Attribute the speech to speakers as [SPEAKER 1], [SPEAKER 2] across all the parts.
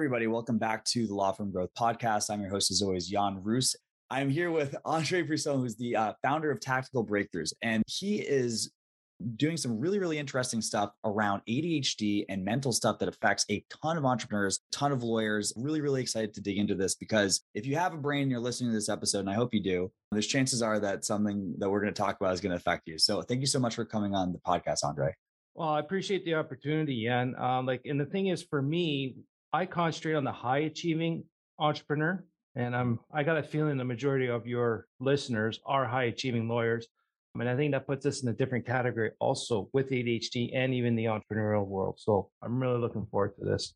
[SPEAKER 1] Everybody, welcome back to the Law Firm Growth Podcast. I'm your host, as always, Jan Roos. I'm here with Andre Brisson, who's the uh, founder of Tactical Breakthroughs, and he is doing some really, really interesting stuff around ADHD and mental stuff that affects a ton of entrepreneurs, ton of lawyers. Really, really excited to dig into this because if you have a brain, and you're listening to this episode, and I hope you do, there's chances are that something that we're going to talk about is going to affect you. So thank you so much for coming on the podcast, Andre.
[SPEAKER 2] Well, I appreciate the opportunity, Jan. Um, like, and the thing is, for me, I concentrate on the high achieving entrepreneur. And I'm I got a feeling the majority of your listeners are high achieving lawyers. And I think that puts us in a different category also with ADHD and even the entrepreneurial world. So I'm really looking forward to this.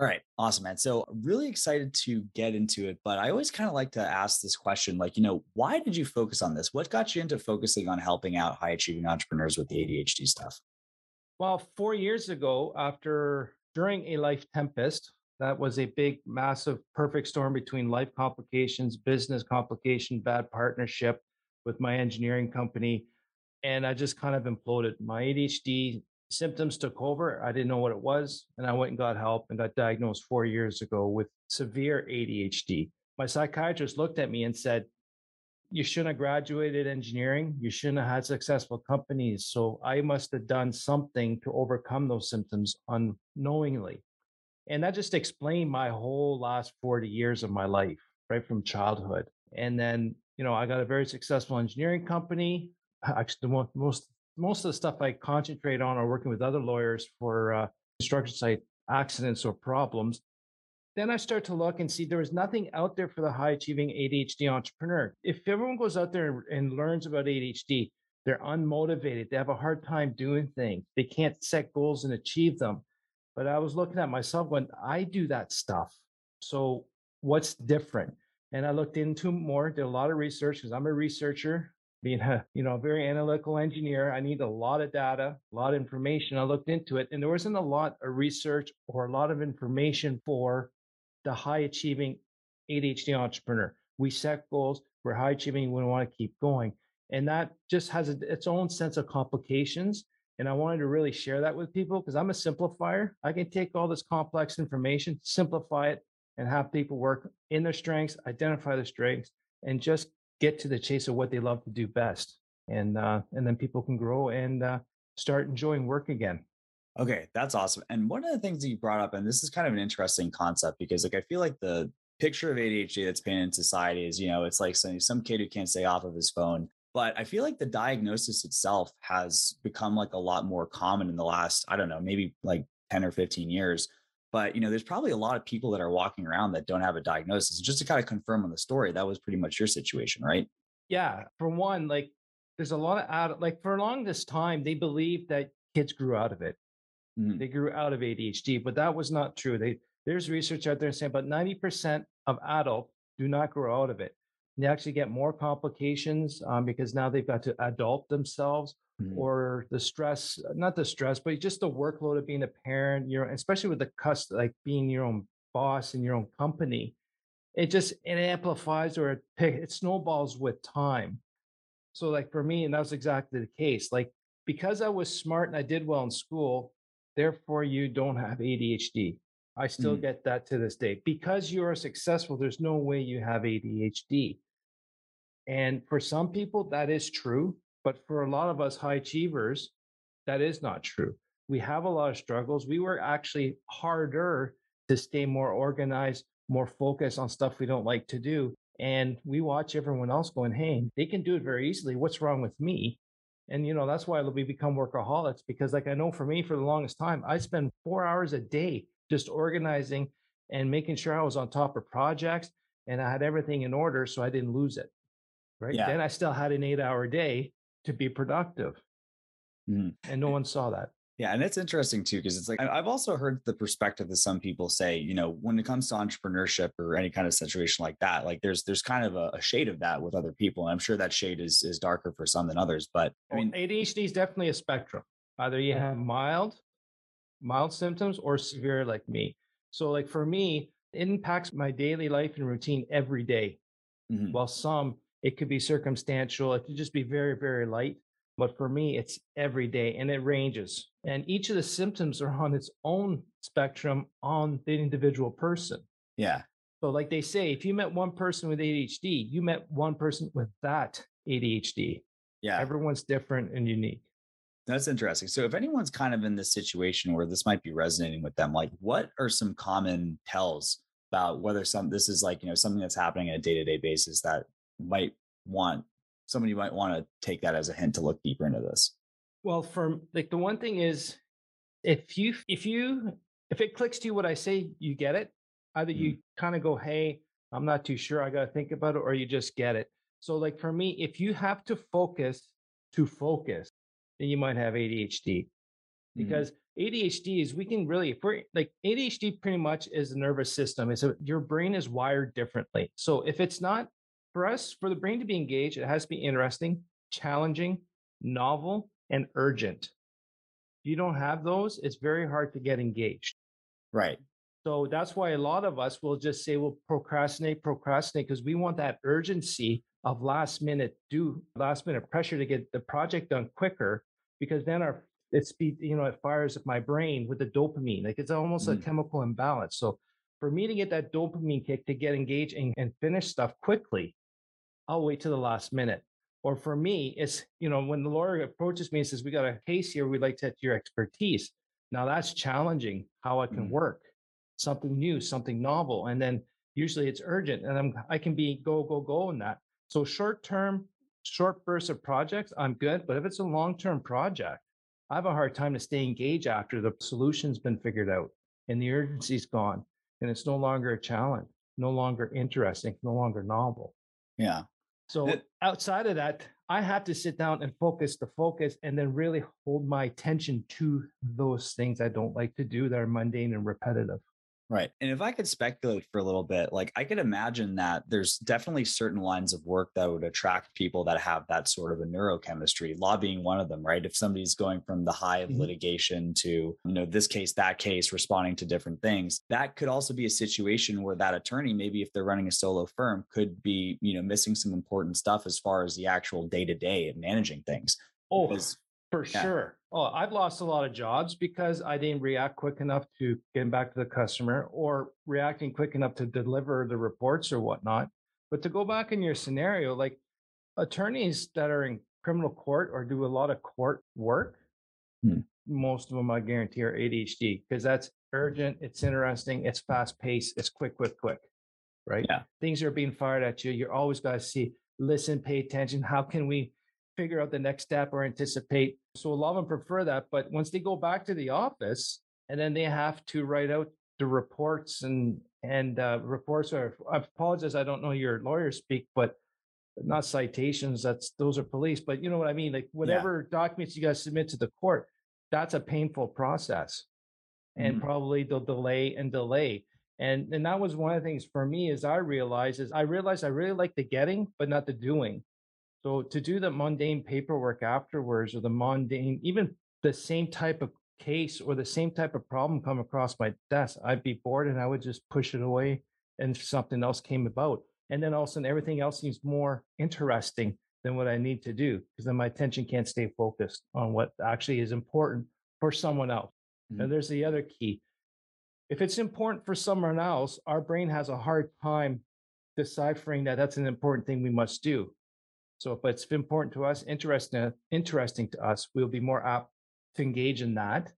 [SPEAKER 1] All right. Awesome, man. So really excited to get into it. But I always kind of like to ask this question like, you know, why did you focus on this? What got you into focusing on helping out high achieving entrepreneurs with the ADHD stuff?
[SPEAKER 2] Well, four years ago, after during a life tempest, that was a big, massive, perfect storm between life complications, business complication, bad partnership with my engineering company. And I just kind of imploded. My ADHD symptoms took over. I didn't know what it was. And I went and got help and got diagnosed four years ago with severe ADHD. My psychiatrist looked at me and said, you shouldn't have graduated engineering. You shouldn't have had successful companies. So I must have done something to overcome those symptoms unknowingly. And that just explained my whole last 40 years of my life, right from childhood. And then, you know, I got a very successful engineering company. Actually, the most most of the stuff I concentrate on are working with other lawyers for uh, construction site accidents or problems then I start to look and see there was nothing out there for the high achieving ADHD entrepreneur. If everyone goes out there and, learns about ADHD, they're unmotivated. They have a hard time doing things. They can't set goals and achieve them. But I was looking at myself when I do that stuff. So what's different? And I looked into more, did a lot of research because I'm a researcher, being a you know a very analytical engineer. I need a lot of data, a lot of information. I looked into it, and there wasn't a lot of research or a lot of information for the high achieving ADHD entrepreneur. We set goals, we're high achieving, we want to keep going. And that just has a, its own sense of complications. And I wanted to really share that with people because I'm a simplifier. I can take all this complex information, simplify it, and have people work in their strengths, identify their strengths, and just get to the chase of what they love to do best. And uh, and then people can grow and uh, start enjoying work again.
[SPEAKER 1] Okay, that's awesome. And one of the things that you brought up, and this is kind of an interesting concept because, like, I feel like the picture of ADHD that's painted in society is, you know, it's like some, some kid who can't stay off of his phone. But I feel like the diagnosis itself has become like a lot more common in the last, I don't know, maybe like 10 or 15 years. But, you know, there's probably a lot of people that are walking around that don't have a diagnosis. Just to kind of confirm on the story, that was pretty much your situation, right?
[SPEAKER 2] Yeah. For one, like, there's a lot of out, like, for a long this time, they believe that kids grew out of it Mm-hmm. They grew out of ADHD, but that was not true. They, there's research out there saying about 90% of adults do not grow out of it. They actually get more complications um, because now they've got to adult themselves mm-hmm. or the stress, not the stress, but just the workload of being a parent, you know, especially with the cust, like being your own boss in your own company. It just, it amplifies or it, it snowballs with time. So like for me, and that was exactly the case. Like because I was smart and I did well in school, therefore you don't have ADHD. I still mm. get that to this day. Because you are successful, there's no way you have ADHD. And for some people, that is true. But for a lot of us high achievers, that is not true. We have a lot of struggles. We work actually harder to stay more organized, more focused on stuff we don't like to do. And we watch everyone else going, hey, they can do it very easily. What's wrong with me? And you know, that's why we become workaholics because like I know for me for the longest time, I spend four hours a day just organizing and making sure I was on top of projects and I had everything in order so I didn't lose it. Right. Yeah. Then I still had an eight hour day to be productive. Mm. And no one saw that.
[SPEAKER 1] Yeah, and it's interesting too because it's like I've also heard the perspective that some people say, you know, when it comes to entrepreneurship or any kind of situation like that, like there's there's kind of a, a shade of that with other people, and I'm sure that shade is is darker for some than others. But I mean,
[SPEAKER 2] ADHD is definitely a spectrum. Either you have mild, mild symptoms, or severe, like me. So, like for me, it impacts my daily life and routine every day. Mm-hmm. While some, it could be circumstantial, it could just be very, very light. But for me, it's every day and it ranges. And each of the symptoms are on its own spectrum on the individual person.
[SPEAKER 1] Yeah.
[SPEAKER 2] So, like they say, if you met one person with ADHD, you met one person with that ADHD.
[SPEAKER 1] Yeah.
[SPEAKER 2] Everyone's different and unique.
[SPEAKER 1] That's interesting. So, if anyone's kind of in this situation where this might be resonating with them, like what are some common tells about whether some this is like you know something that's happening on a day to day basis that might want somebody might want to take that as a hint to look deeper into this.
[SPEAKER 2] Well, for like the one thing is if you if you if it clicks to you what I say, you get it. Either mm-hmm. you kind of go, hey, I'm not too sure, I gotta think about it, or you just get it. So, like for me, if you have to focus to focus, then you might have ADHD. Mm-hmm. Because mm-hmm. ADHD is we can really if we're like ADHD pretty much is the nervous system. It's a, your brain is wired differently. So if it's not for us, for the brain to be engaged, it has to be interesting, challenging, novel, and urgent. If you don't have those, it's very hard to get engaged.
[SPEAKER 1] Right.
[SPEAKER 2] So that's why a lot of us will just say, well, procrastinate, procrastinate, because we want that urgency of last minute do last minute pressure to get the project done quicker, because then our it's you know it fires up my brain with the dopamine. Like it's almost mm. a chemical imbalance. So for me to get that dopamine kick to get engaged and, and finish stuff quickly, I'll wait to the last minute. Or for me, it's, you know, when the lawyer approaches me and says, We got a case here, we'd like to have your expertise. Now that's challenging how I can mm. work, something new, something novel. And then usually it's urgent and I'm I can be go, go, go in that. So short term, short bursts of projects, I'm good. But if it's a long-term project, I have a hard time to stay engaged after the solution's been figured out and the urgency's gone and it's no longer a challenge, no longer interesting, no longer novel.
[SPEAKER 1] Yeah.
[SPEAKER 2] So outside of that, I have to sit down and focus the focus and then really hold my attention to those things I don't like to do that are mundane and repetitive.
[SPEAKER 1] Right. And if I could speculate for a little bit, like I could imagine that there's definitely certain lines of work that would attract people that have that sort of a neurochemistry, law being one of them, right? If somebody's going from the high of mm-hmm. litigation to, you know, this case, that case, responding to different things, that could also be a situation where that attorney, maybe if they're running a solo firm, could be, you know, missing some important stuff as far as the actual day to day of managing things.
[SPEAKER 2] Oh, because for yeah. sure. Oh, I've lost a lot of jobs because I didn't react quick enough to getting back to the customer or reacting quick enough to deliver the reports or whatnot. But to go back in your scenario, like attorneys that are in criminal court or do a lot of court work, hmm. most of them I guarantee are ADHD because that's urgent, it's interesting, it's fast paced, it's quick, quick, quick. Right?
[SPEAKER 1] Yeah.
[SPEAKER 2] Things are being fired at you. You're always got to see, listen, pay attention. How can we figure out the next step or anticipate. So a lot of them prefer that. But once they go back to the office and then they have to write out the reports and and uh, reports are I apologize, I don't know your lawyer speak, but not citations. That's those are police, but you know what I mean. Like whatever yeah. documents you guys submit to the court, that's a painful process, and mm-hmm. probably they'll delay and delay. And and that was one of the things for me is I realized is I realized I really like the getting, but not the doing. So to do the mundane paperwork afterwards or the mundane, even the same type of case or the same type of problem come across my desk, I'd be bored and I would just push it away and something else came about. And then all of a sudden everything else seems more interesting than what I need to do because then my attention can't stay focused on what actually is important for someone else. Mm-hmm. And there's the other key. If it's important for someone else, our brain has a hard time deciphering that that's an important thing we must do. So if it's important to us, interesting, interesting to us, we'll be more apt to engage in that,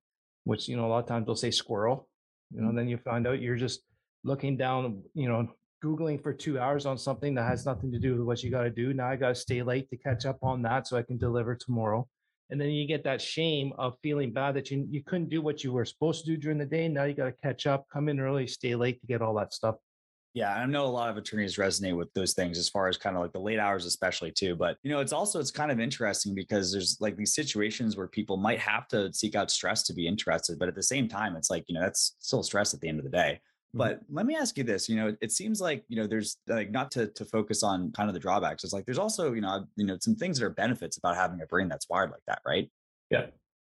[SPEAKER 2] which, you know, a lot of times they'll say squirrel, you know, mm-hmm. then you find out you're just looking down, you know, Googling for two hours on something that has nothing to do with what you got to do. Now I got to stay late to catch up on that so I can deliver tomorrow. And then you get that shame of feeling bad that you, you couldn't do what you were supposed to do during the day. Now you got to catch up, come in early, stay late to get all that stuff
[SPEAKER 1] Yeah, I know a lot of attorneys resonate with those things as far as kind of like the late hours, especially too. But you know, it's also it's kind of interesting because there's like these situations where people might have to seek out stress to be interested, but at the same time, it's like you know that's still stress at the end of the day. Mm-hmm. But let me ask you this, you know, it seems like, you know, there's like not to to focus on kind of the drawbacks. It's like there's also, you know, you know, some things that are benefits about having a brain that's wired like that, right?
[SPEAKER 2] Yeah.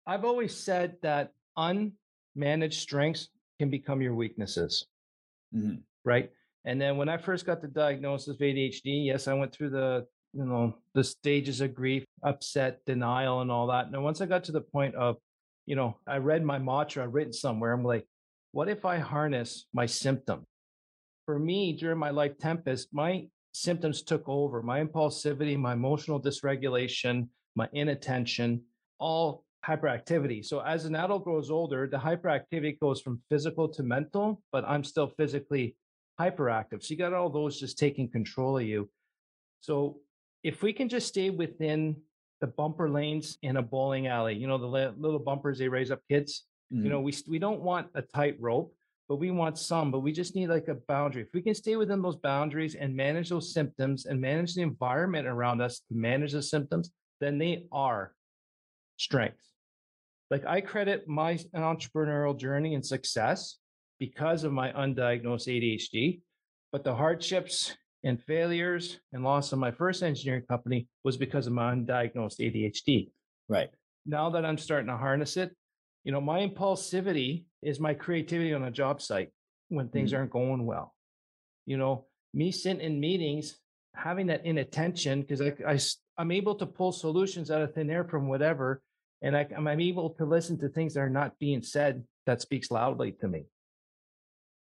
[SPEAKER 2] I've always said that unmanaged strengths can become your weaknesses. Mm-hmm. Right. And then when I first got the diagnosis of ADHD, yes, I went through the, you know, the stages of grief, upset, denial, and all that. And once I got to the point of, you know, I read my mantra written somewhere. I'm like, what if I harness my symptom? For me, during my life tempest, my symptoms took over my impulsivity, my emotional dysregulation, my inattention, all hyperactivity. So as an adult grows older, the hyperactivity goes from physical to mental, but I'm still physically hyperactive. So you got all those just taking control of you. So if we can just stay within the bumper lanes in a bowling alley, you know, the little bumpers they raise up kids, mm-hmm. you know, we, we don't want a tight rope, but we want some, but we just need like a boundary. If we can stay within those boundaries and manage those symptoms and manage the environment around us to manage the symptoms, then they are strengths. Like I credit my entrepreneurial journey and success because of my undiagnosed ADHD, but the hardships and failures and loss of my first engineering company was because of my undiagnosed ADHD.
[SPEAKER 1] Right.
[SPEAKER 2] Now that I'm starting to harness it, you know, my impulsivity is my creativity on a job site when things mm-hmm. aren't going well. You know, me sitting in meetings, having that inattention because I, I I'm able to pull solutions out of thin air from whatever and I, I'm able to listen to things that are not being said that speaks loudly to me.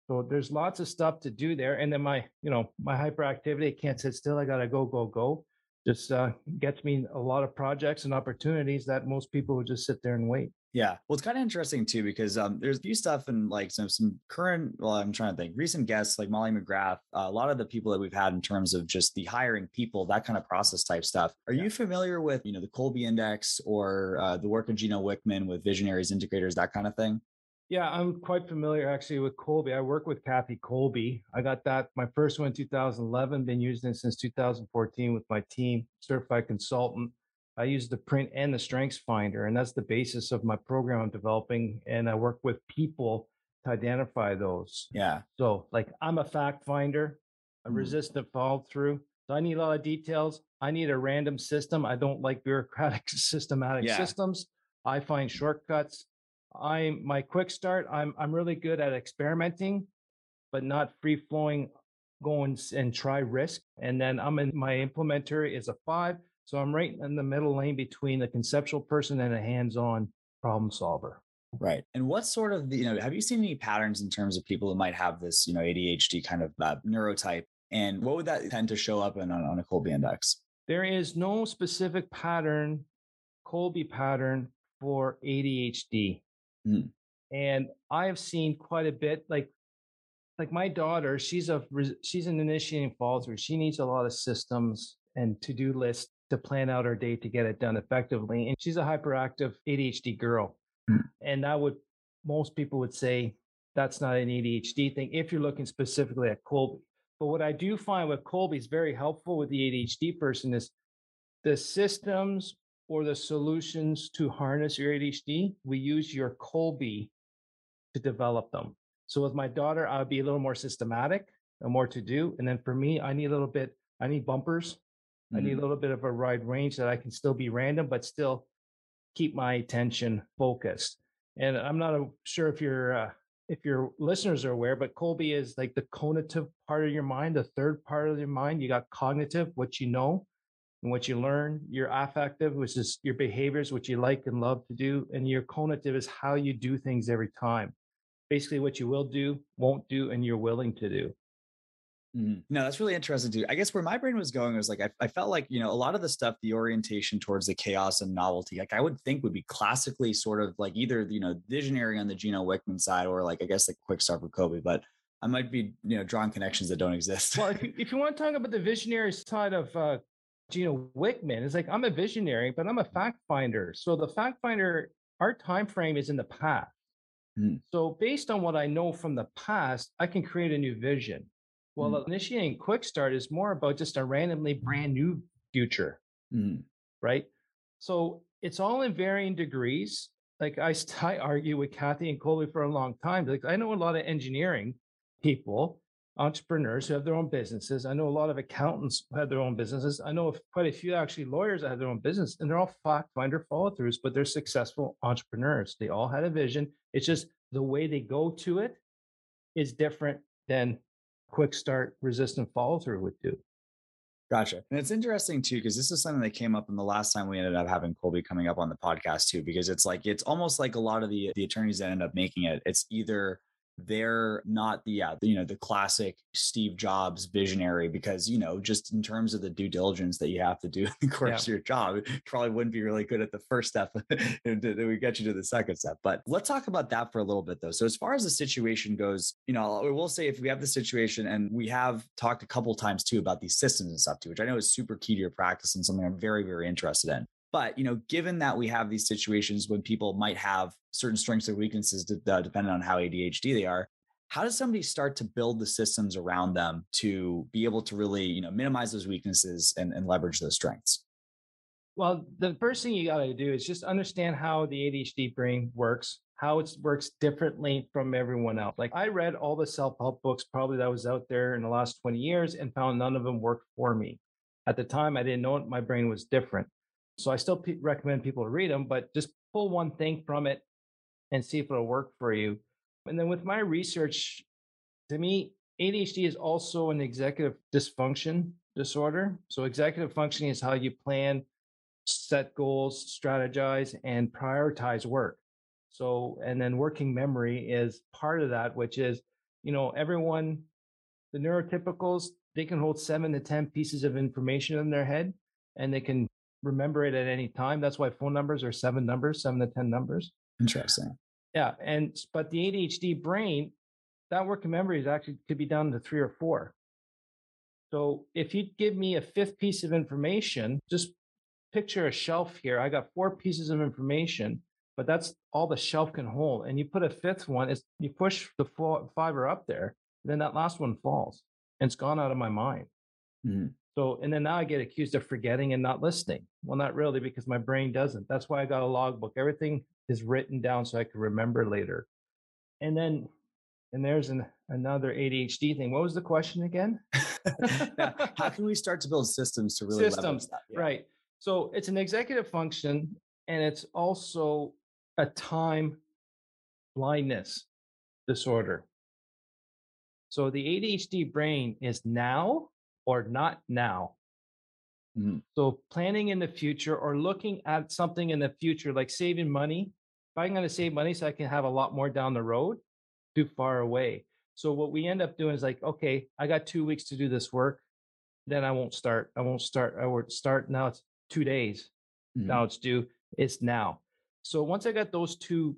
[SPEAKER 2] So there's lots of stuff to do there. And then my, you know, my hyperactivity, I can't sit still. I got to go, go, go. Just uh, gets me a lot of projects and opportunities that most people would just sit there and wait.
[SPEAKER 1] Yeah. Well, it's kind of interesting too, because um, there's a few stuff and like some, some current, well, I'm trying to think, recent guests like Molly McGrath, uh, a lot of the people that we've had in terms of just the hiring people, that kind of process type stuff. Are yeah. you familiar with, you know, the Kolbe Index or uh, the work of Gino Wickman with visionaries, integrators, that kind of thing?
[SPEAKER 2] Yeah, I'm quite familiar actually with Kolbe. I work with Kathy Kolbe. I got that my first one in 2011, been using it since 2014 with my team, certified consultant. I use the print and the strengths finder, and that's the basis of my program I'm developing. And I work with people to identify those.
[SPEAKER 1] Yeah.
[SPEAKER 2] So, like, I'm a fact finder, a mm. resistant follow through. So, I need a lot of details. I need a random system. I don't like bureaucratic, systematic yeah. systems. I find shortcuts. I'm my quick start. I'm I'm really good at experimenting, but not free flowing, going and try risk. And then I'm in my implementer is a five. So I'm right in the middle lane between the conceptual person and a hands-on problem solver.
[SPEAKER 1] Right. And what sort of, you know, have you seen any patterns in terms of people who might have this, you know, ADHD kind of uh, neurotype? And what would that tend to show up in on, on a Kolbe index?
[SPEAKER 2] There is no specific pattern, Kolbe pattern for ADHD. Mm. And I have seen quite a bit, like, like my daughter, she's a she's an initiating through. She needs a lot of systems and to do lists to plan out her day to get it done effectively. And she's a hyperactive ADHD girl. Mm. And that would, most people would say that's not an ADHD thing if you're looking specifically at Kolbe. But what I do find with Kolbe is very helpful with the ADHD person is the systems or the solutions to harness your ADHD, we use your Kolbe to develop them. So with my daughter, I would be a little more systematic and more to do. And then for me, I need a little bit, I need bumpers Mm-hmm. I need a mm-hmm. little bit of a wide range that I can still be random, but still keep my attention focused. And I'm not a, sure if your uh, if your listeners are aware, but Kolbe is like the conative part of your mind, the third part of your mind. You got cognitive, what you know and what you learn. Your affective, which is your behaviors, what you like and love to do, and your conative is how you do things every time. Basically, what you will do, won't do, and you're willing to do.
[SPEAKER 1] Mm-hmm. No, that's really interesting too. I guess where my brain was going was like I, I, felt like you know a lot of the stuff, the orientation towards the chaos and novelty, like I would think would be classically sort of like either you know visionary on the Gino Wickman side or like I guess like quick start for Kolbe, but I might be you know drawing connections that don't exist.
[SPEAKER 2] well, if you, if you want to talk about the visionary side of uh, Gino Wickman, is like I'm a visionary, but I'm a fact finder. So the fact finder, our time frame is in the past. Mm. So based on what I know from the past, I can create a new vision. Well, mm. initiating quick start is more about just a randomly brand new future, mm. right? So it's all in varying degrees. Like I, I argue with Kathy and Kolbe for a long time. Like I know a lot of engineering people entrepreneurs who have their own businesses. I know a lot of accountants who have their own businesses. I know quite a few actually lawyers that have their own business, and they're all fact finder follow throughs, but they're successful entrepreneurs. They all had a vision. It's just the way they go to it is different than quick start resistant follow through would do.
[SPEAKER 1] Gotcha. And it's interesting too, because this is something that came up in the last time we ended up having Kolbe coming up on the podcast too, because it's like it's almost like a lot of the the attorneys that end up making it, it's either they're not the yeah you know the classic steve jobs visionary because you know just in terms of the due diligence that you have to do in the course yeah. of your job you probably wouldn't be really good at the first step that we get you to the second step but let's talk about that for a little bit though so as far as the situation goes you know we will say if we have the situation and we have talked a couple times too about these systems and stuff too which i know is super key to your practice and something i'm very very interested in but you know, given that we have these situations when people might have certain strengths or weaknesses uh, depending on how ADHD they are, how does somebody start to build the systems around them to be able to really you know minimize those weaknesses and, and leverage those strengths?
[SPEAKER 2] Well, the first thing you got to do is just understand how the ADHD brain works, how it works differently from everyone else. Like I read all the self-help books probably that was out there in the last 20 years and found none of them worked for me. At the time, I didn't know my brain was different. So I still recommend people to read them, but just pull one thing from it and see if it'll work for you. And then with my research, to me, ADHD is also an executive dysfunction disorder. So executive functioning is how you plan, set goals, strategize, and prioritize work. So, and then working memory is part of that, which is, you know, everyone, the neurotypicals, they can hold seven to 10 pieces of information in their head and they can remember it at any time. That's why phone numbers are seven numbers, seven to 10 numbers.
[SPEAKER 1] Interesting.
[SPEAKER 2] Yeah. And, but the ADHD brain, that working memory is actually could be down to three or four. So if you give me a fifth piece of information, just picture a shelf here. I got four pieces of information, but that's all the shelf can hold. And you put a fifth one, is you push the four, fiber up there, then that last one falls and it's gone out of my mind. Mm-hmm. So, and then now I get accused of forgetting and not listening. Well, not really, because my brain doesn't. That's why I got a logbook. Everything is written down so I can remember later. And then, and there's an, another ADHD thing. What was the question again?
[SPEAKER 1] how can we start to build systems to really systems,
[SPEAKER 2] yeah. right? So it's an executive function, and it's also a time blindness disorder. So the ADHD brain is now or not now. Mm. So planning in the future or looking at something in the future, like saving money. If I'm going to save money so I can have a lot more down the road, too far away. So what we end up doing is like, okay, I got two weeks to do this work. Then I won't start. I won't start. I will start now. It's two days. Mm. Now it's due. It's now. So once I got those two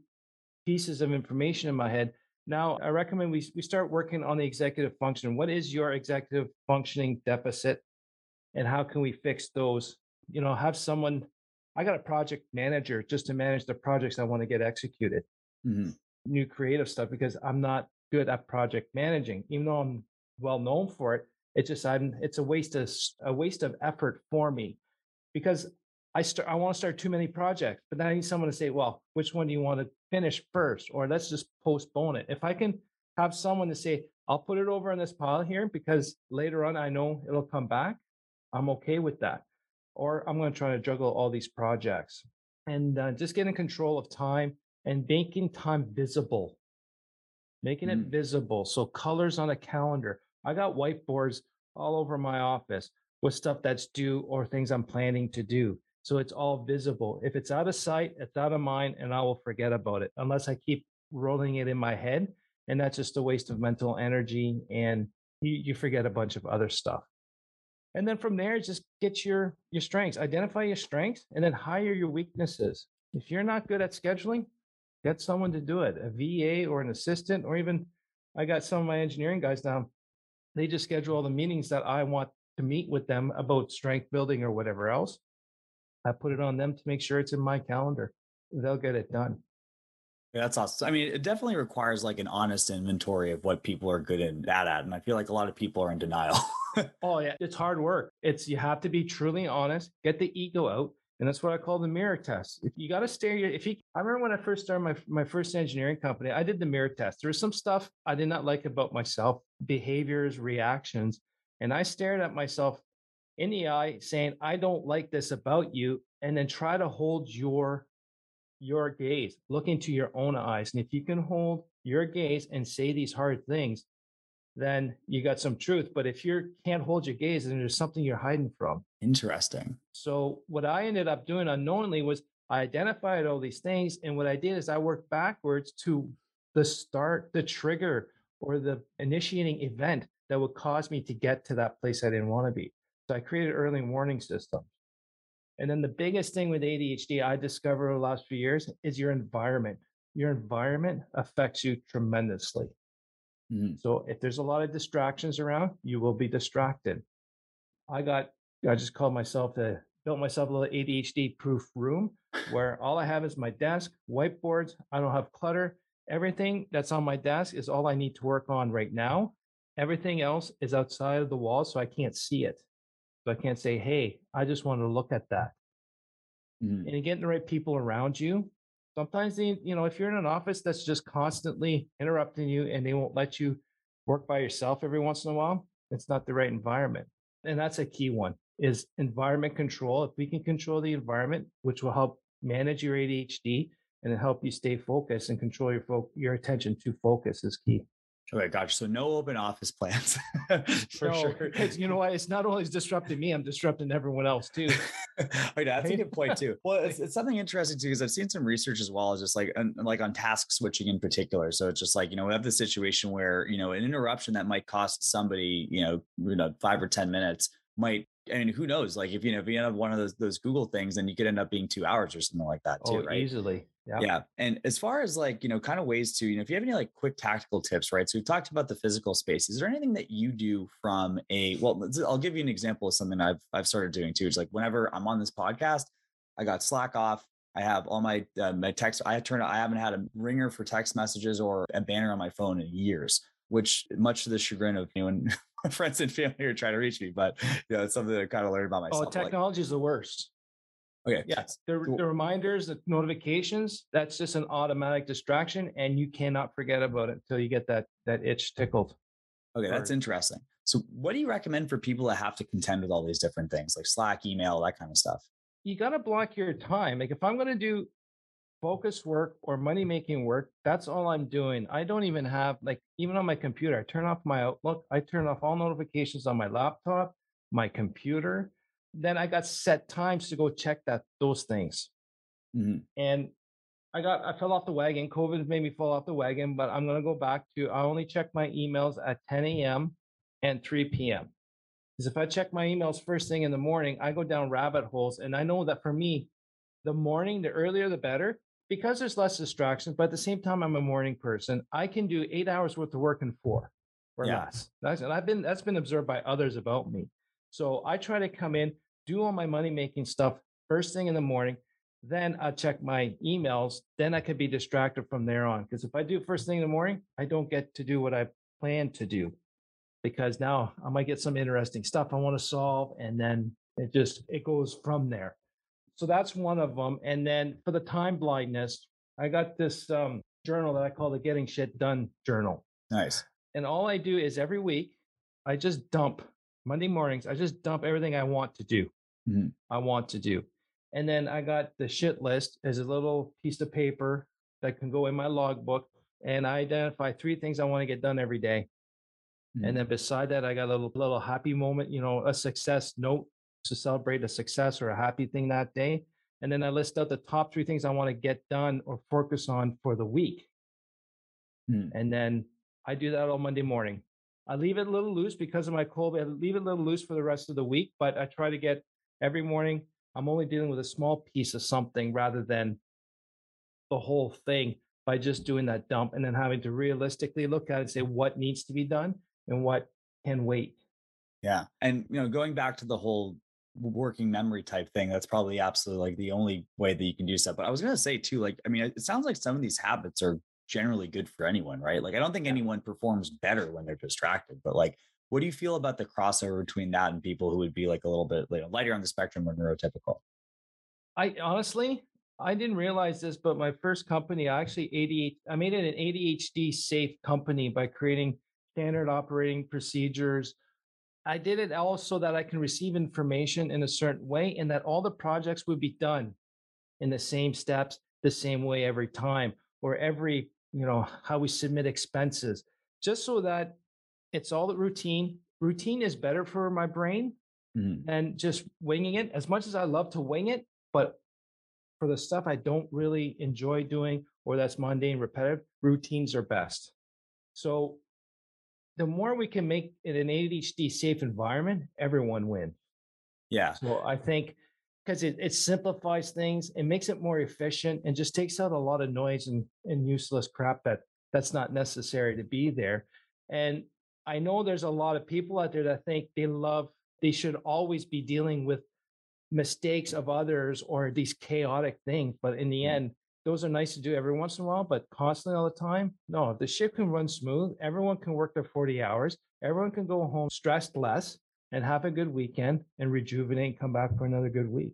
[SPEAKER 2] pieces of information in my head, now, I recommend we, we start working on the executive function. What is your executive functioning deficit? And how can we fix those? You know, have someone, I got a project manager just to manage the projects I want to get executed. Mm-hmm. New creative stuff because I'm not good at project managing, even though I'm well known for it. It's just I'm it's a waste of a waste of effort for me because I start I want to start too many projects, but then I need someone to say, well, which one do you want to finish first? Or let's just postpone it. If I can have someone to say, I'll put it over in this pile here because later on I know it'll come back. I'm okay with that. Or I'm going to try to juggle all these projects and uh, just getting control of time and making time visible, making mm. it visible. So colors on a calendar. I got whiteboards all over my office with stuff that's due or things I'm planning to do. So it's all visible. If it's out of sight, it's out of mind, and I will forget about it unless I keep rolling it in my head. And that's just a waste of mental energy. And you, you forget a bunch of other stuff. And then from there, just get your your strengths, identify your strengths, and then hire your weaknesses. If you're not good at scheduling, get someone to do it, a VA or an assistant, or even I got some of my engineering guys now. They just schedule all the meetings that I want to meet with them about strength building or whatever else. I put it on them to make sure it's in my calendar. They'll get it done.
[SPEAKER 1] Yeah, that's awesome. I mean, it definitely requires like an honest inventory of what people are good and bad at. And I feel like a lot of people are in denial.
[SPEAKER 2] oh, yeah. It's hard work. It's you have to be truly honest, get the ego out. And that's what I call the mirror test. If you got to stare your, if you, I remember when I first started my, my first engineering company, I did the mirror test. There was some stuff I did not like about myself, behaviors, reactions. And I stared at myself in the eye saying, I don't like this about you. And then try to hold your your gaze, look into your own eyes. And if you can hold your gaze and say these hard things, then you got some truth. But if you can't hold your gaze, then there's something you're hiding from.
[SPEAKER 1] Interesting.
[SPEAKER 2] So what I ended up doing unknowingly was I identified all these things. And what I did is I worked backwards to the start, the trigger, or the initiating event that would cause me to get to that place I didn't want to be. So I created early warning systems. And then the biggest thing with ADHD I discovered over the last few years is your environment. Your environment affects you tremendously. Mm-hmm. So if there's a lot of distractions around, you will be distracted. I got, I just called myself a, built myself a little ADHD proof room where all I have is my desk, whiteboards. I don't have clutter. Everything that's on my desk is all I need to work on right now. Everything else is outside of the wall, so I can't see it. So I can't say, hey, I just want to look at that. Mm. And getting the right people around you. Sometimes they, you know, if you're in an office that's just constantly interrupting you and they won't let you work by yourself every once in a while, it's not the right environment. And that's a key one is environment control. If we can control the environment, which will help manage your ADHD and help you stay focused and control your fo- your attention to focus is key.
[SPEAKER 1] Oh okay, gotcha. So no open office plans
[SPEAKER 2] for no, sure. You know what? It's not only disrupting me, I'm disrupting everyone else too.
[SPEAKER 1] oh, yeah, that's a good point too. Well, it's, it's something interesting too because I've seen some research as well, as just like on, like on task switching in particular. So it's just like you know we have the situation where you know an interruption that might cost somebody you know you know five or ten minutes might I mean, who knows? Like if you know if you end up one of those those Google things, then you could end up being two hours or something like that too,
[SPEAKER 2] oh,
[SPEAKER 1] right?
[SPEAKER 2] Easily.
[SPEAKER 1] Yeah. Yeah. And as far as like, you know, kind of ways to, you know, if you have any like quick tactical tips, right? So we've talked about the physical space. Is there anything that you do from a well, I'll give you an example of something I've I've started doing too. It's like whenever I'm on this podcast, I got Slack off. I have all my uh, my text. I turn. I haven't had a ringer for text messages or a banner on my phone in years which much to the chagrin of you know, friends and family are trying to reach me. But you know, it's something that I kind of learned about oh, myself.
[SPEAKER 2] Oh, technology like, is the worst.
[SPEAKER 1] Okay.
[SPEAKER 2] Yes. The, the reminders, the notifications, that's just an automatic distraction. And you cannot forget about it until you get that that itch tickled.
[SPEAKER 1] Okay, that's interesting. So what do you recommend for people that have to contend with all these different things like Slack, email, that kind of stuff?
[SPEAKER 2] You got to block your time. Like if I'm going to do focus work or money making work, that's all I'm doing. I don't even have like even on my computer, I turn off my Outlook, I turn off all notifications on my laptop, my computer. Then I got set times to go check that those things. Mm-hmm. And I got I fell off the wagon. COVID made me fall off the wagon, but I'm gonna go back to I only check my emails at 10 a.m. and 3 p.m. Because if I check my emails first thing in the morning, I go down rabbit holes. And I know that for me, the morning, the earlier the better, because there's less distractions, but at the same time, I'm a morning person. I can do eight hours worth of work in four or yeah. less. That's, and I've been that's been observed by others about me. So I try to come in, do all my money making stuff first thing in the morning. Then I check my emails. Then I could be distracted from there on. Because if I do first thing in the morning, I don't get to do what I plan to do. Because now I might get some interesting stuff I want to solve, and then it just it goes from there. So that's one of them. And then for the time blindness, I got this um, journal that I call the Getting Shit Done Journal.
[SPEAKER 1] Nice.
[SPEAKER 2] And all I do is every week, I just dump Monday mornings, I just dump everything I want to do. Mm-hmm. I want to do. And then I got the shit list as a little piece of paper that can go in my logbook. And I identify three things I want to get done every day. Mm-hmm. And then beside that, I got a little little happy moment, you know, a success note to celebrate a success or a happy thing that day. And then I list out the top three things I want to get done or focus on for the week. Hmm. And then I do that on Monday morning. I leave it a little loose because of my cold. I leave it a little loose for the rest of the week, but I try to get every morning. I'm only dealing with a small piece of something rather than the whole thing by just doing that dump and then having to realistically look at it and say what needs to be done and what can wait.
[SPEAKER 1] Yeah. And you know, going back to the whole working memory type thing, that's probably absolutely like the only way that you can do stuff. But I was gonna say too, like, I mean, it sounds like some of these habits are generally good for anyone, right? Like, I don't think anyone performs better when they're distracted, but like, what do you feel about the crossover between that and people who would be like a little bit you know, lighter on the spectrum or neurotypical?
[SPEAKER 2] I honestly, I didn't realize this, but my first company, I actually ADHD, I made it an ADHD safe company by creating standard operating procedures. I did it also that I can receive information in a certain way and that all the projects would be done in the same steps, the same way every time, or every, you know, how we submit expenses, just so that it's all the routine. Routine is better for my brain mm-hmm. than just winging it. As much as I love to wing it, but for the stuff I don't really enjoy doing or that's mundane, repetitive, routines are best. So the more we can make it an ADHD safe environment, everyone wins.
[SPEAKER 1] Yeah.
[SPEAKER 2] So I think because it, it simplifies things, it makes it more efficient and just takes out a lot of noise and, and useless crap that that's not necessary to be there. And I know there's a lot of people out there that think they love, they should always be dealing with mistakes of others or these chaotic things. But in the mm. end, those are nice to do every once in a while, but constantly all the time. No, the ship can run smooth, everyone can work their 40 hours, everyone can go home stressed less and have a good weekend and rejuvenate and come back for another good week.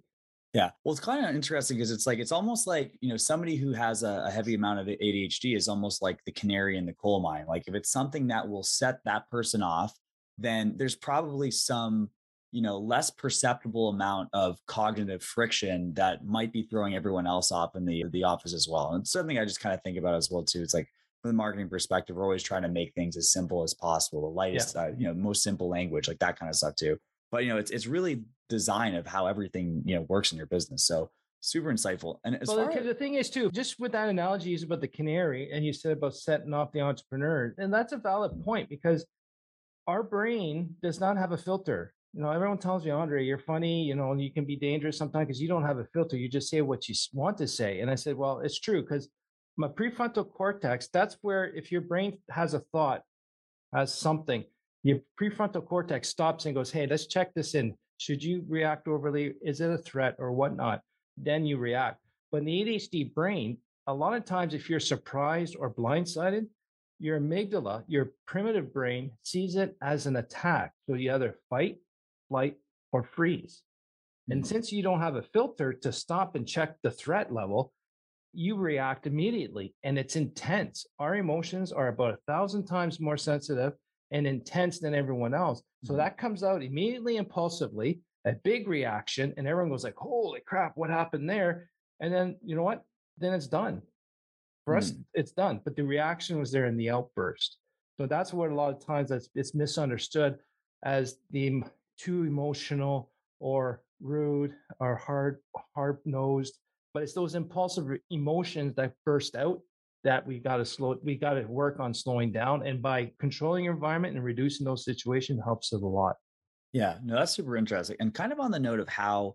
[SPEAKER 1] Yeah. Well, it's kind of interesting because it's like, it's almost like, you know, somebody who has a, a, heavy amount of ADHD is almost like the canary in the coal mine. Like if it's something that will set that person off, then there's probably some you know less perceptible amount of cognitive friction that might be throwing everyone else off in the the office as well and it's something i just kind of think about as well too it's like from the marketing perspective we're always trying to make things as simple as possible the lightest yeah. uh, you know most simple language like that kind of stuff too but you know it's it's really design of how everything you know works in your business so super insightful and as
[SPEAKER 2] well, the, the thing is too just with that analogy you about the canary and you said about setting off the entrepreneur and that's a valid mm. point because our brain does not have a filter you know, everyone tells you, Andre, you're funny, you know, you can be dangerous sometimes because you don't have a filter. You just say what you want to say. And I said, well, it's true because my prefrontal cortex, that's where if your brain has a thought, has something, your prefrontal cortex stops and goes, hey, let's check this in. Should you react overly? Is it a threat or whatnot? Then you react. But in the ADHD brain, a lot of times if you're surprised or blindsided, your amygdala, your primitive brain, sees it as an attack. So you either fight flight, or freeze. And mm-hmm. since you don't have a filter to stop and check the threat level, you react immediately and it's intense. Our emotions are about a thousand times more sensitive and intense than everyone else. So mm-hmm. that comes out immediately impulsively, a big reaction, and everyone goes like, holy crap, what happened there? And then you know what? Then it's done. For us, mm. it's done. But the reaction was there in the outburst. So that's what a lot of times that's it's misunderstood as the too emotional or rude or hard hard nosed but it's those impulsive emotions that burst out that we got to slow we got to work on slowing down and by controlling your environment and reducing those situations helps it a lot
[SPEAKER 1] yeah no that's super interesting and kind of on the note of how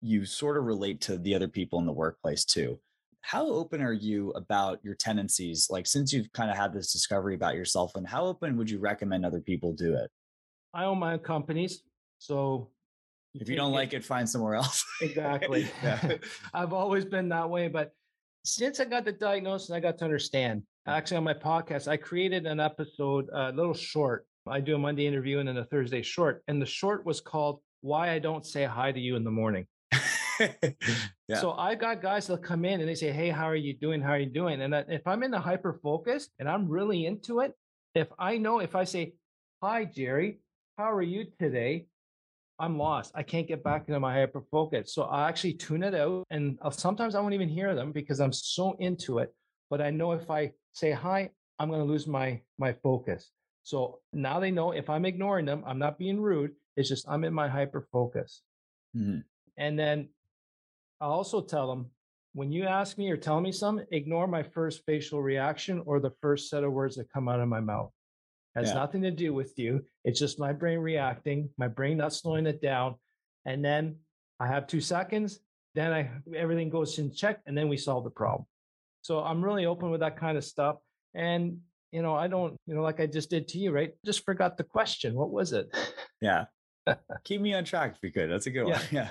[SPEAKER 1] you sort of relate to the other people in the workplace too how open are you about your tendencies like since you've kind of had this discovery about yourself and how open would you recommend other people do it
[SPEAKER 2] i own my own companies so
[SPEAKER 1] if you don't like it, find somewhere else.
[SPEAKER 2] exactly. I've always been that way. But since I got the diagnosis, I got to understand. Actually, on my podcast, I created an episode, a little short. I do a Monday interview and then a Thursday short. And the short was called Why I Don't Say Hi to You in the Morning. yeah. So I got guys that come in and they say, Hey, how are you doing? How are you doing? And if I'm in the hyper focus and I'm really into it, if I know if I say, Hi, Jerry, how are you today? I'm lost. I can't get back into my hyper focus. So I actually tune it out and I'll, sometimes I won't even hear them because I'm so into it. But I know if I say hi, I'm going to lose my my focus. So now they know if I'm ignoring them, I'm not being rude. It's just I'm in my hyper focus. Mm-hmm. And then I also tell them when you ask me or tell me something, ignore my first facial reaction or the first set of words that come out of my mouth has yeah. nothing to do with you. It's just my brain reacting, my brain not slowing it down. And then I have two seconds, then I everything goes in check, and then we solve the problem. So I'm really open with that kind of stuff. And you know, I don't, you know, like I just did to you, right? Just forgot the question. What was it?
[SPEAKER 1] Yeah. Keep me on track if you could. That's a good yeah. one. Yeah.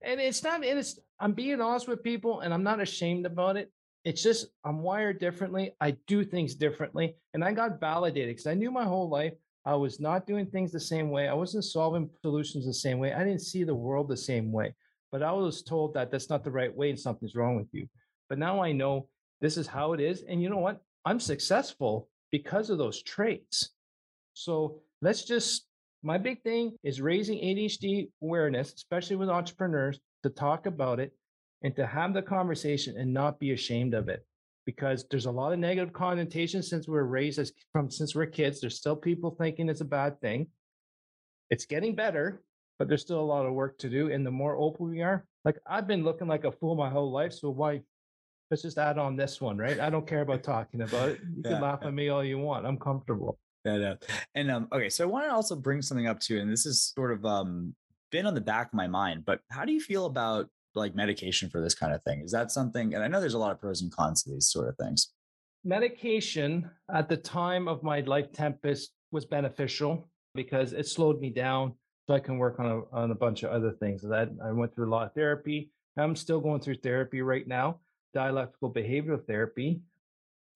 [SPEAKER 2] And it's not, and it's, I'm being honest with people and I'm not ashamed about it. It's just, I'm wired differently. I do things differently. And I got validated because I knew my whole life I was not doing things the same way. I wasn't solving solutions the same way. I didn't see the world the same way. But I was told that that's not the right way and something's wrong with you. But now I know this is how it is. And you know what? I'm successful because of those traits. So let's just, my big thing is raising ADHD awareness, especially with entrepreneurs, to talk about it and to have the conversation and not be ashamed of it because there's a lot of negative connotations since we are raised as from since we're kids. There's still people thinking it's a bad thing. It's getting better, but there's still a lot of work to do. And the more open we are, like I've been looking like a fool my whole life. So why let's just add on this one, right? I don't care about talking about it. You can laugh at me all you want. I'm comfortable.
[SPEAKER 1] Yeah, yeah. And um, okay, so I want to also bring something up too, and this is sort of um been on the back of my mind, but how do you feel about like medication for this kind of thing? Is that something? And I know there's a lot of pros and cons to these sort of things.
[SPEAKER 2] Medication at the time of my life tempest was beneficial because it slowed me down so I can work on a, on a bunch of other things. That I went through a lot of therapy. I'm still going through therapy right now, dialectical behavioral therapy.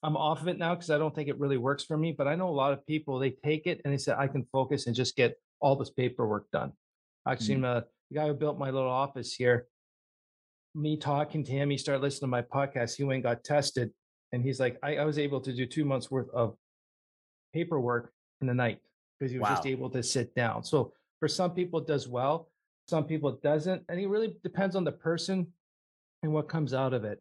[SPEAKER 2] I'm off of it now because I don't think it really works for me. But I know a lot of people they take it and they say I can focus and just get all this paperwork done. Actually, mm-hmm. the guy who built my little office here, me talking to him, he started listening to my podcast. He went and got tested, and he's like, I, I was able to do two months worth of paperwork in the night because he was wow. just able to sit down. So for some people, it does well. Some people it doesn't, and it really depends on the person and what comes out of it.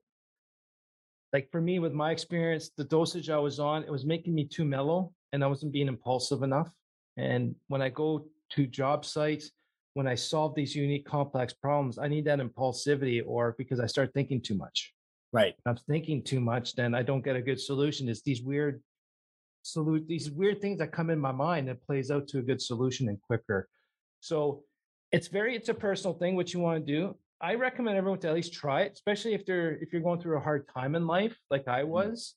[SPEAKER 2] Like for me, with my experience, the dosage I was on, it was making me too mellow, and I wasn't being impulsive enough. And when I go to job sites, when I solve these unique complex problems, I need that impulsivity or because I start thinking too much.
[SPEAKER 1] Right. If
[SPEAKER 2] I'm thinking too much, then I don't get a good solution. It's these weird salute these weird things that come in my mind that plays out to a good solution and quicker. So it's very it's a personal thing what you want to do. I recommend everyone to at least try it, especially if they're if you're going through a hard time in life, like I mm-hmm. was,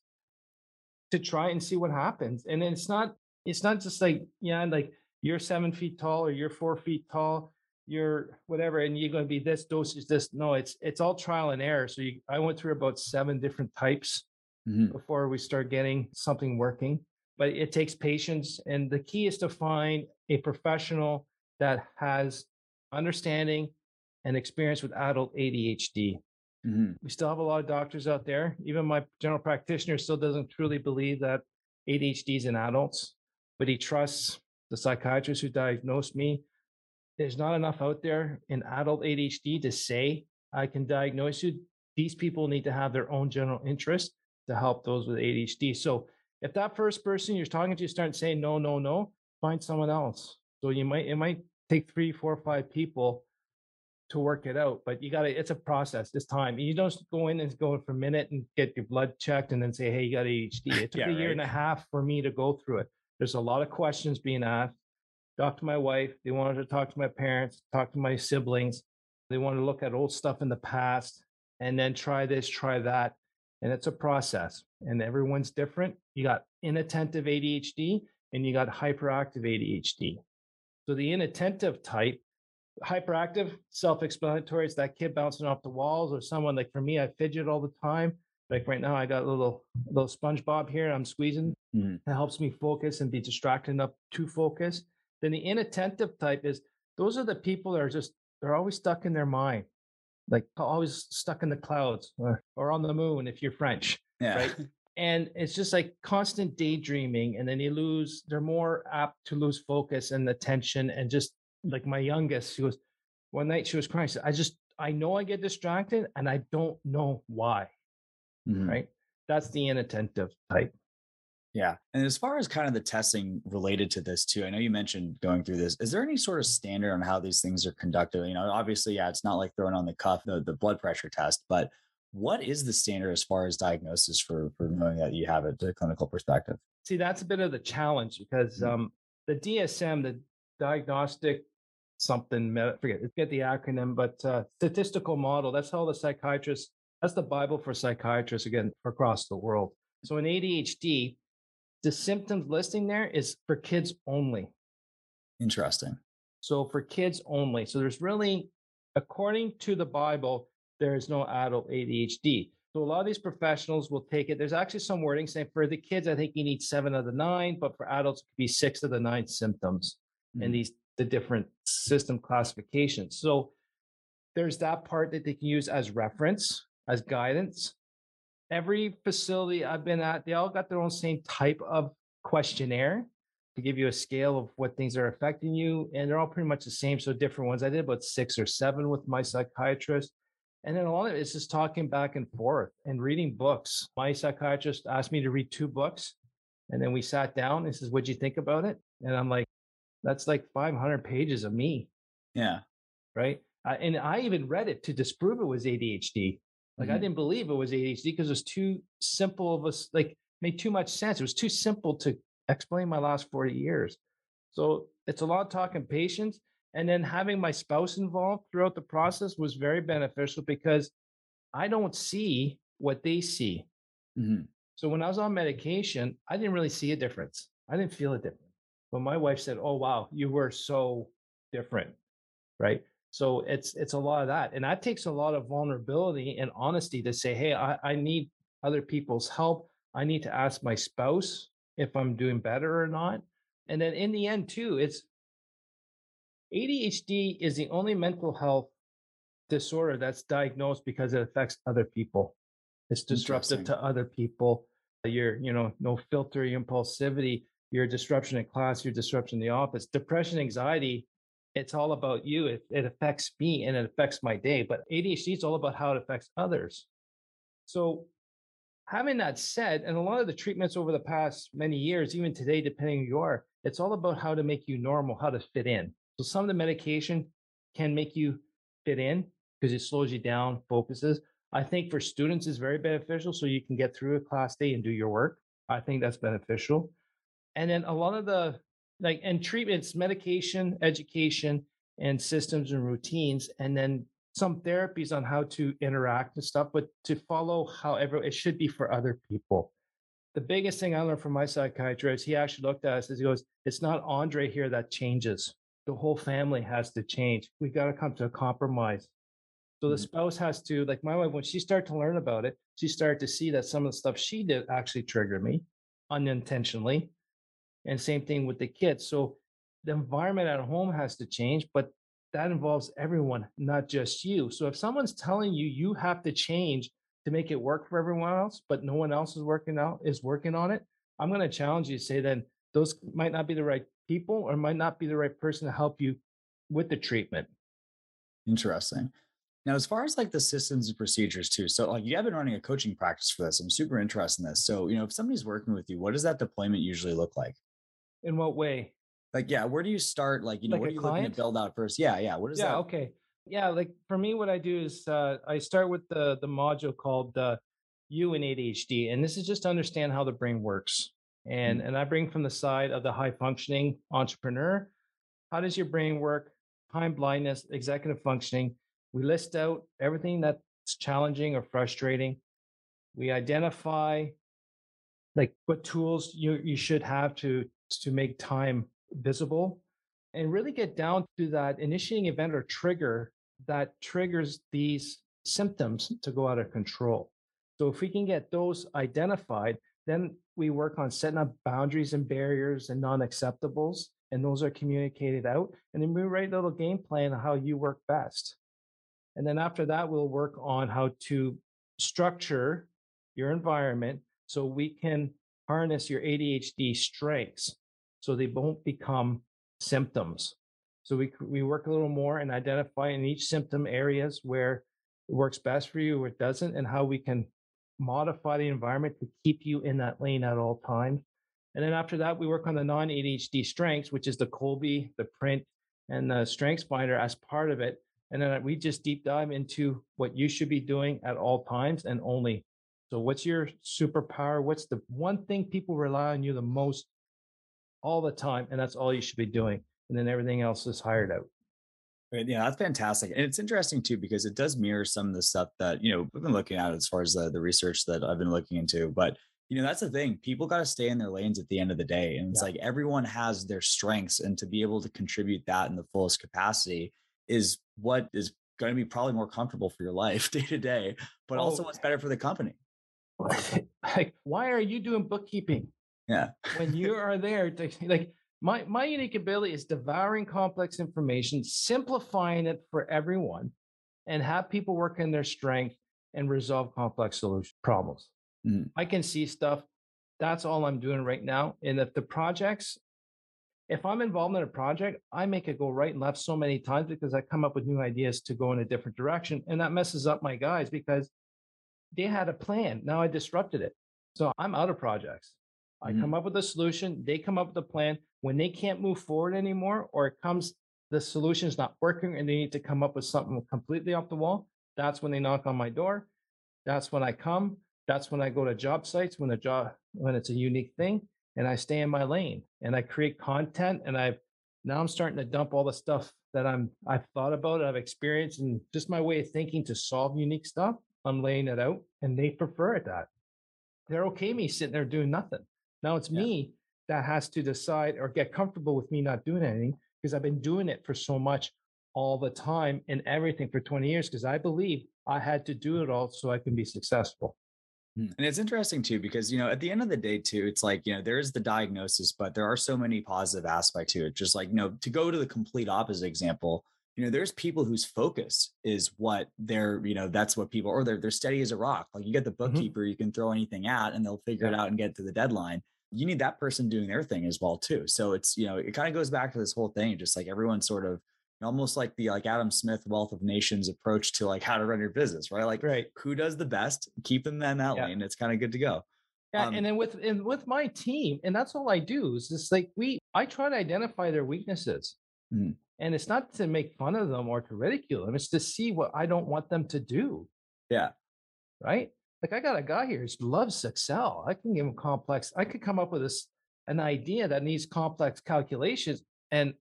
[SPEAKER 2] mm-hmm. to try and see what happens. And it's not it's not just like, yeah, like you're seven feet tall or you're four feet tall you're whatever and you're going to be this dosage this no it's it's all trial and error so you, i went through about seven different types mm-hmm. before we start getting something working but it takes patience and the key is to find a professional that has understanding and experience with adult adhd mm-hmm. we still have a lot of doctors out there even my general practitioner still doesn't truly believe that adhd is in adults but he trusts the psychiatrist who diagnosed me. There's not enough out there in adult ADHD to say, I can diagnose you. These people need to have their own general interest to help those with ADHD. So if that first person you're talking to starts saying no, no, no, find someone else. So you might it might take three, four, five people to work it out, but you got to. It's a process. It's time. You don't go in and go for a minute and get your blood checked and then say, "Hey, you got ADHD." It took yeah, a year right. and a half for me to go through it. There's a lot of questions being asked. Talk to my wife. They wanted to talk to my parents, talk to my siblings. They want to look at old stuff in the past and then try this, try that. And it's a process. And everyone's different. You got inattentive ADHD and you got hyperactive ADHD. So the inattentive type, hyperactive, self-explanatory. It's that kid bouncing off the walls, or someone like for me, I fidget all the time. Like right now, I got a little little SpongeBob here. I'm squeezing. Mm-hmm. It helps me focus and be distracted enough to focus. Then the inattentive type is those are the people that are just they're always stuck in their mind, like always stuck in the clouds or, or on the moon if you're French. Yeah. Right. And it's just like constant daydreaming, and then they lose. They're more apt to lose focus and attention, and just like my youngest, she was one night she was crying. She said, "I just I know I get distracted, and I don't know why." Mm-hmm. right? That's the inattentive type.
[SPEAKER 1] Yeah. And as far as kind of the testing related to this too, I know you mentioned going through this. Is there any sort of standard on how these things are conducted? You know, obviously, yeah, it's not like throwing on the cuff the, the blood pressure test, but what is the standard as far as diagnosis for for knowing that you have it, the clinical perspective?
[SPEAKER 2] See, that's a bit of the challenge because mm-hmm. um, the DSM, the diagnostic something, forget, forget the acronym, but uh, statistical model. That's how the psychiatrists that's the Bible for psychiatrists again across the world. So in ADHD, the symptoms listing there is for kids only.
[SPEAKER 1] Interesting.
[SPEAKER 2] So for kids only. So there's really, according to the Bible, there is no adult ADHD. So a lot of these professionals will take it. There's actually some wording saying for the kids, I think you need seven of the nine, but for adults, it could be six of the nine symptoms mm-hmm. and these the different system classifications. So there's that part that they can use as reference, as guidance. Every facility I've been at, they all got their own same type of questionnaire to give you a scale of what things are affecting you. And they're all pretty much the same. So different ones. I did about six or seven with my psychiatrist. And then a lot of it's just talking back and forth and reading books. My psychiatrist asked me to read two books. And then we sat down and says, What'd you think about it? And I'm like, That's like 500 pages of me.
[SPEAKER 1] Yeah.
[SPEAKER 2] Right. Uh, and I even read it to disprove it was ADHD. Like mm-hmm. I didn't believe it was ADHD because it was too simple of a, like, made too much sense. It was too simple to explain my last 40 years. So it's a lot of talking patience. And then having my spouse involved throughout the process was very beneficial because I don't see what they see. Mm-hmm. So when I was on medication, I didn't really see a difference. I didn't feel a difference. But my wife said, "Oh wow, you were so different." Right? So it's it's a lot of that. And that takes a lot of vulnerability and honesty to say, "Hey, I, I need other people's help. I need to ask my spouse if I'm doing better or not." And then in the end too, it's ADHD is the only mental health disorder that's diagnosed because it affects other people. It's disruptive to other people. Your, you know, no filter, your impulsivity, your disruption in class, your disruption in the office, depression, anxiety. It's all about you. It, it affects me and it affects my day. But ADHD is all about how it affects others. So, having that said, and a lot of the treatments over the past many years, even today, depending who you are, it's all about how to make you normal, how to fit in. So some of the medication can make you fit in because it slows you down, focuses. I think for students is very beneficial so you can get through a class day and do your work. I think that's beneficial. And then a lot of the like and treatments, medication, education, and systems and routines, and then some therapies on how to interact and stuff, but to follow however it should be for other people. The biggest thing I learned from my psychiatrist, he actually looked at us as he goes, It's not Andre here that changes the whole family has to change. We've got to come to a compromise. So the mm-hmm. spouse has to, like my wife, when she started to learn about it, she started to see that some of the stuff she did actually triggered me unintentionally. And same thing with the kids. So the environment at home has to change, but that involves everyone, not just you. So if someone's telling you you have to change to make it work for everyone else, but no one else is working out is working on it, I'm going to challenge you to say then those might not be the right people or might not be the right person to help you with the treatment.
[SPEAKER 1] Interesting. Now, as far as like the systems and procedures too, so like you have been running a coaching practice for this. I'm super interested in this. So, you know, if somebody's working with you, what does that deployment usually look like?
[SPEAKER 2] In what way?
[SPEAKER 1] Like, yeah, where do you start? Like, you know, like what are you client? looking to build out first? Yeah, yeah. What is
[SPEAKER 2] yeah,
[SPEAKER 1] that?
[SPEAKER 2] Yeah, okay. Yeah, like for me, what I do is uh, I start with the the module called uh, You and ADHD, and this is just to understand how the brain works and mm-hmm. and I bring from the side of the high functioning entrepreneur. How does your brain work? Time blindness, executive functioning. We list out everything that's challenging or frustrating. We identify like what tools you you should have to to make time visible and really get down to that initiating event or trigger that triggers these symptoms to go out of control. So if we can get those identified, then we work on setting up boundaries and barriers and non-acceptables, and those are communicated out. And then we write a little game plan on how you work best. And then after that, we'll work on how to structure your environment so we can harness your ADHD strengths so they won't become symptoms. So we we work a little more and identify in each symptom areas where it works best for you or it doesn't, and how we can modify the environment to keep you in that lane at all times. And then after that, we work on the non ADHD strengths, which is the Kolbe, the print, and the strengths finder as part of it. And then we just deep dive into what you should be doing at all times and only. So, what's your superpower? What's the one thing people rely on you the most all the time? And that's all you should be doing. And then everything else is hired out.
[SPEAKER 1] Yeah, that's fantastic. And it's interesting too, because it does mirror some of the stuff that, you know, we've been looking at as far as the, the research that I've been looking into. But, you know that's the thing people got to stay in their lanes at the end of the day and it's yeah. like everyone has their strengths and to be able to contribute that in the fullest capacity is what is going to be probably more comfortable for your life day to day but oh. also what's better for the company
[SPEAKER 2] like why are you doing bookkeeping
[SPEAKER 1] yeah
[SPEAKER 2] when you are there to, like my my unique ability is devouring complex information simplifying it for everyone and have people work in their strength and resolve complex solution problems Mm-hmm. I can see stuff. That's all I'm doing right now. And if the projects, if I'm involved in a project, I make it go right and left so many times because I come up with new ideas to go in a different direction. And that messes up my guys because they had a plan. Now I disrupted it. So I'm out of projects. I mm-hmm. come up with a solution. They come up with a plan. When they can't move forward anymore, or it comes, the solution is not working and they need to come up with something completely off the wall, that's when they knock on my door. That's when I come that's when I go to job sites when the job when it's a unique thing and I stay in my lane and I create content and I've now I'm starting to dump all the stuff that I'm I've thought about, I've experienced and just my way of thinking to solve unique stuff. I'm laying it out and they prefer it that. They're okay me sitting there doing nothing. Now it's yeah. me that has to decide or get comfortable with me not doing anything because I've been doing it for so much all the time and everything for 20 years because I believe I had to do it all so I can be successful.
[SPEAKER 1] Mm, and it's interesting too, because, you know, at the end of the day, too, it's like, you know, there is the diagnosis, but there are so many positive aspects to it. Just like, you know, to go to the complete opposite example, you know, there's people whose focus is what they're, you know, that's what people, or they're, they're steady as a rock. Like you get the mm-hmm. bookkeeper, mm-hmm. you can throw anything at and they'll figure yeah. it out and get to the deadline. You need that person doing their thing as well, too. So it's, you know, it kind of goes back to this whole thing, just like everyone sort of, almost like the like Adam Smith Wealth of Nations approach to like how to run your business, right? Like
[SPEAKER 2] right.
[SPEAKER 1] who does the best, keep them in that yeah. lane. It's kind of good to go.
[SPEAKER 2] Yeah, um, and then with and with my team, and that's all I do is just like we I try to identify their weaknesses. Mm-hmm. And it's not to make fun of them or to ridicule them, it's to see what I don't want them to do.
[SPEAKER 1] Yeah.
[SPEAKER 2] Right. Like I got a guy here who loves Excel. I can give him complex, I could come up with this an idea that needs complex calculations. And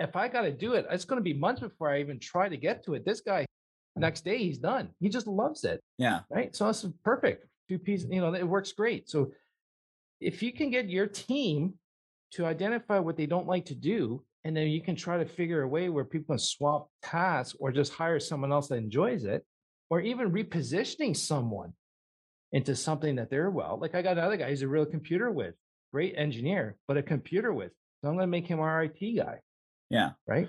[SPEAKER 2] if I got to do it, it's going to be months before I even try to get to it. This guy, next day, he's done. He just loves it.
[SPEAKER 1] Yeah.
[SPEAKER 2] Right. So that's perfect. Two pieces, you know, it works great. So if you can get your team to identify what they don't like to do, and then you can try to figure a way where people can swap tasks or just hire someone else that enjoys it, or even repositioning someone into something that they're well. Like I got another guy, he's a real computer with, great engineer, but a computer with. So I'm going to make him our IT guy.
[SPEAKER 1] Yeah.
[SPEAKER 2] Right.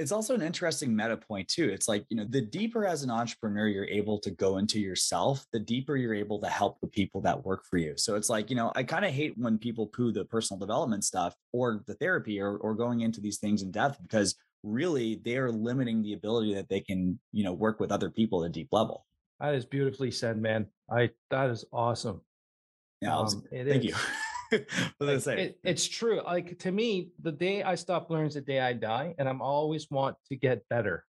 [SPEAKER 1] It's also an interesting meta point, too. It's like, you know, the deeper as an entrepreneur you're able to go into yourself, the deeper you're able to help the people that work for you. So it's like, you know, I kind of hate when people poo the personal development stuff or the therapy or, or going into these things in depth because really they are limiting the ability that they can, you know, work with other people at a deep level.
[SPEAKER 2] That is beautifully said, man. I that is awesome.
[SPEAKER 1] Yeah, um, thank is. you.
[SPEAKER 2] like, it, it's true. Like to me, the day I stop learning is the day I die, and I'm always want to get better.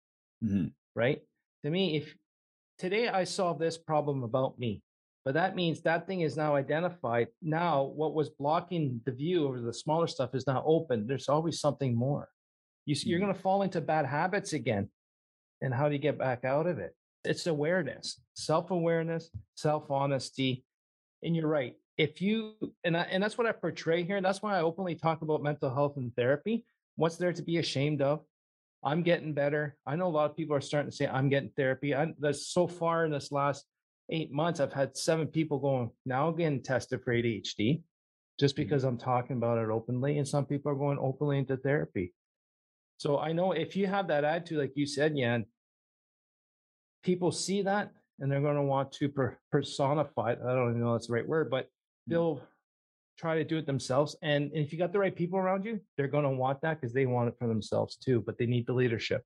[SPEAKER 2] Mm-hmm. Right? To me, if today I solve this problem about me, but that means that thing is now identified. Now, what was blocking the view over the smaller stuff is now open. There's always something more. You see, you're mm-hmm. going to fall into bad habits again. And how do you get back out of it? It's awareness, self awareness, self honesty. And you're right if you and I, and that's what I portray here. That's why I openly talk about mental health and therapy. What's there to be ashamed of? I'm getting better. I know a lot of people are starting to say I'm getting therapy. I, that's so far in this last eight months, I've had seven people going now getting tested for ADHD, just mm-hmm. because I'm talking about it openly, and some people are going openly into therapy. So I know if you have that attitude, like you said, Yan, people see that and they're going to want to per- personify. I don't even know that's the right word, but they'll try to do it themselves. And if you got the right people around you, they're going to want that because they want it for themselves too, but they need the leadership.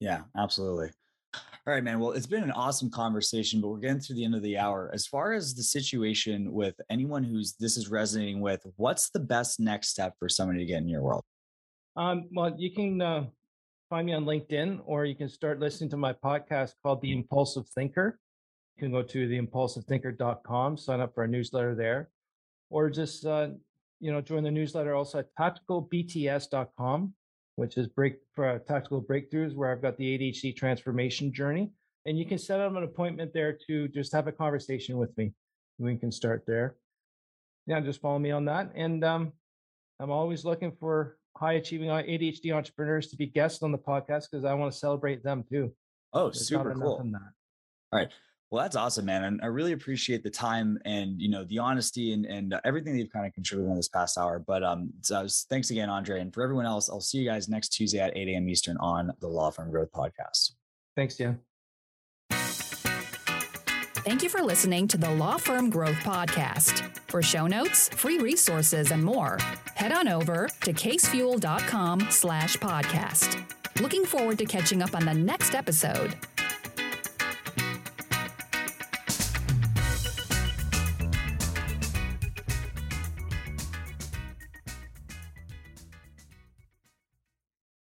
[SPEAKER 1] Yeah, absolutely. All right, man. Well, it's been an awesome conversation, but we're getting to the end of the hour. As far as the situation with anyone who's this is resonating with, what's the best next step for somebody to get in your world?
[SPEAKER 2] Um, well, you can uh, find me on LinkedIn, or you can start listening to my podcast called The Impulsive Thinker. You can go to theimpulsivethinker.com, sign up for a newsletter there or just uh, you know join the newsletter also at tacticalbts.com which is break for uh, tactical breakthroughs where i've got the adhd transformation journey and you can set up an appointment there to just have a conversation with me we can start there yeah, just follow me on that. And um, I'm always looking for high achieving ADHD entrepreneurs to be guests on the podcast because I want to celebrate them too.
[SPEAKER 1] Oh, There's super cool. All right. Well, that's awesome, man. And I really appreciate the time and you know the honesty and and everything that you've kind of contributed in this past hour. But um, so thanks again, Andre, and for everyone else, I'll see you guys next Tuesday at 8 a.m. Eastern on the Law Firm Growth Podcast.
[SPEAKER 2] Thanks, Dan.
[SPEAKER 3] Thank you for listening to the Law Firm Growth Podcast. For show notes, free resources, and more, head on over to casefuel.com slash podcast. Looking forward to catching up on the next episode.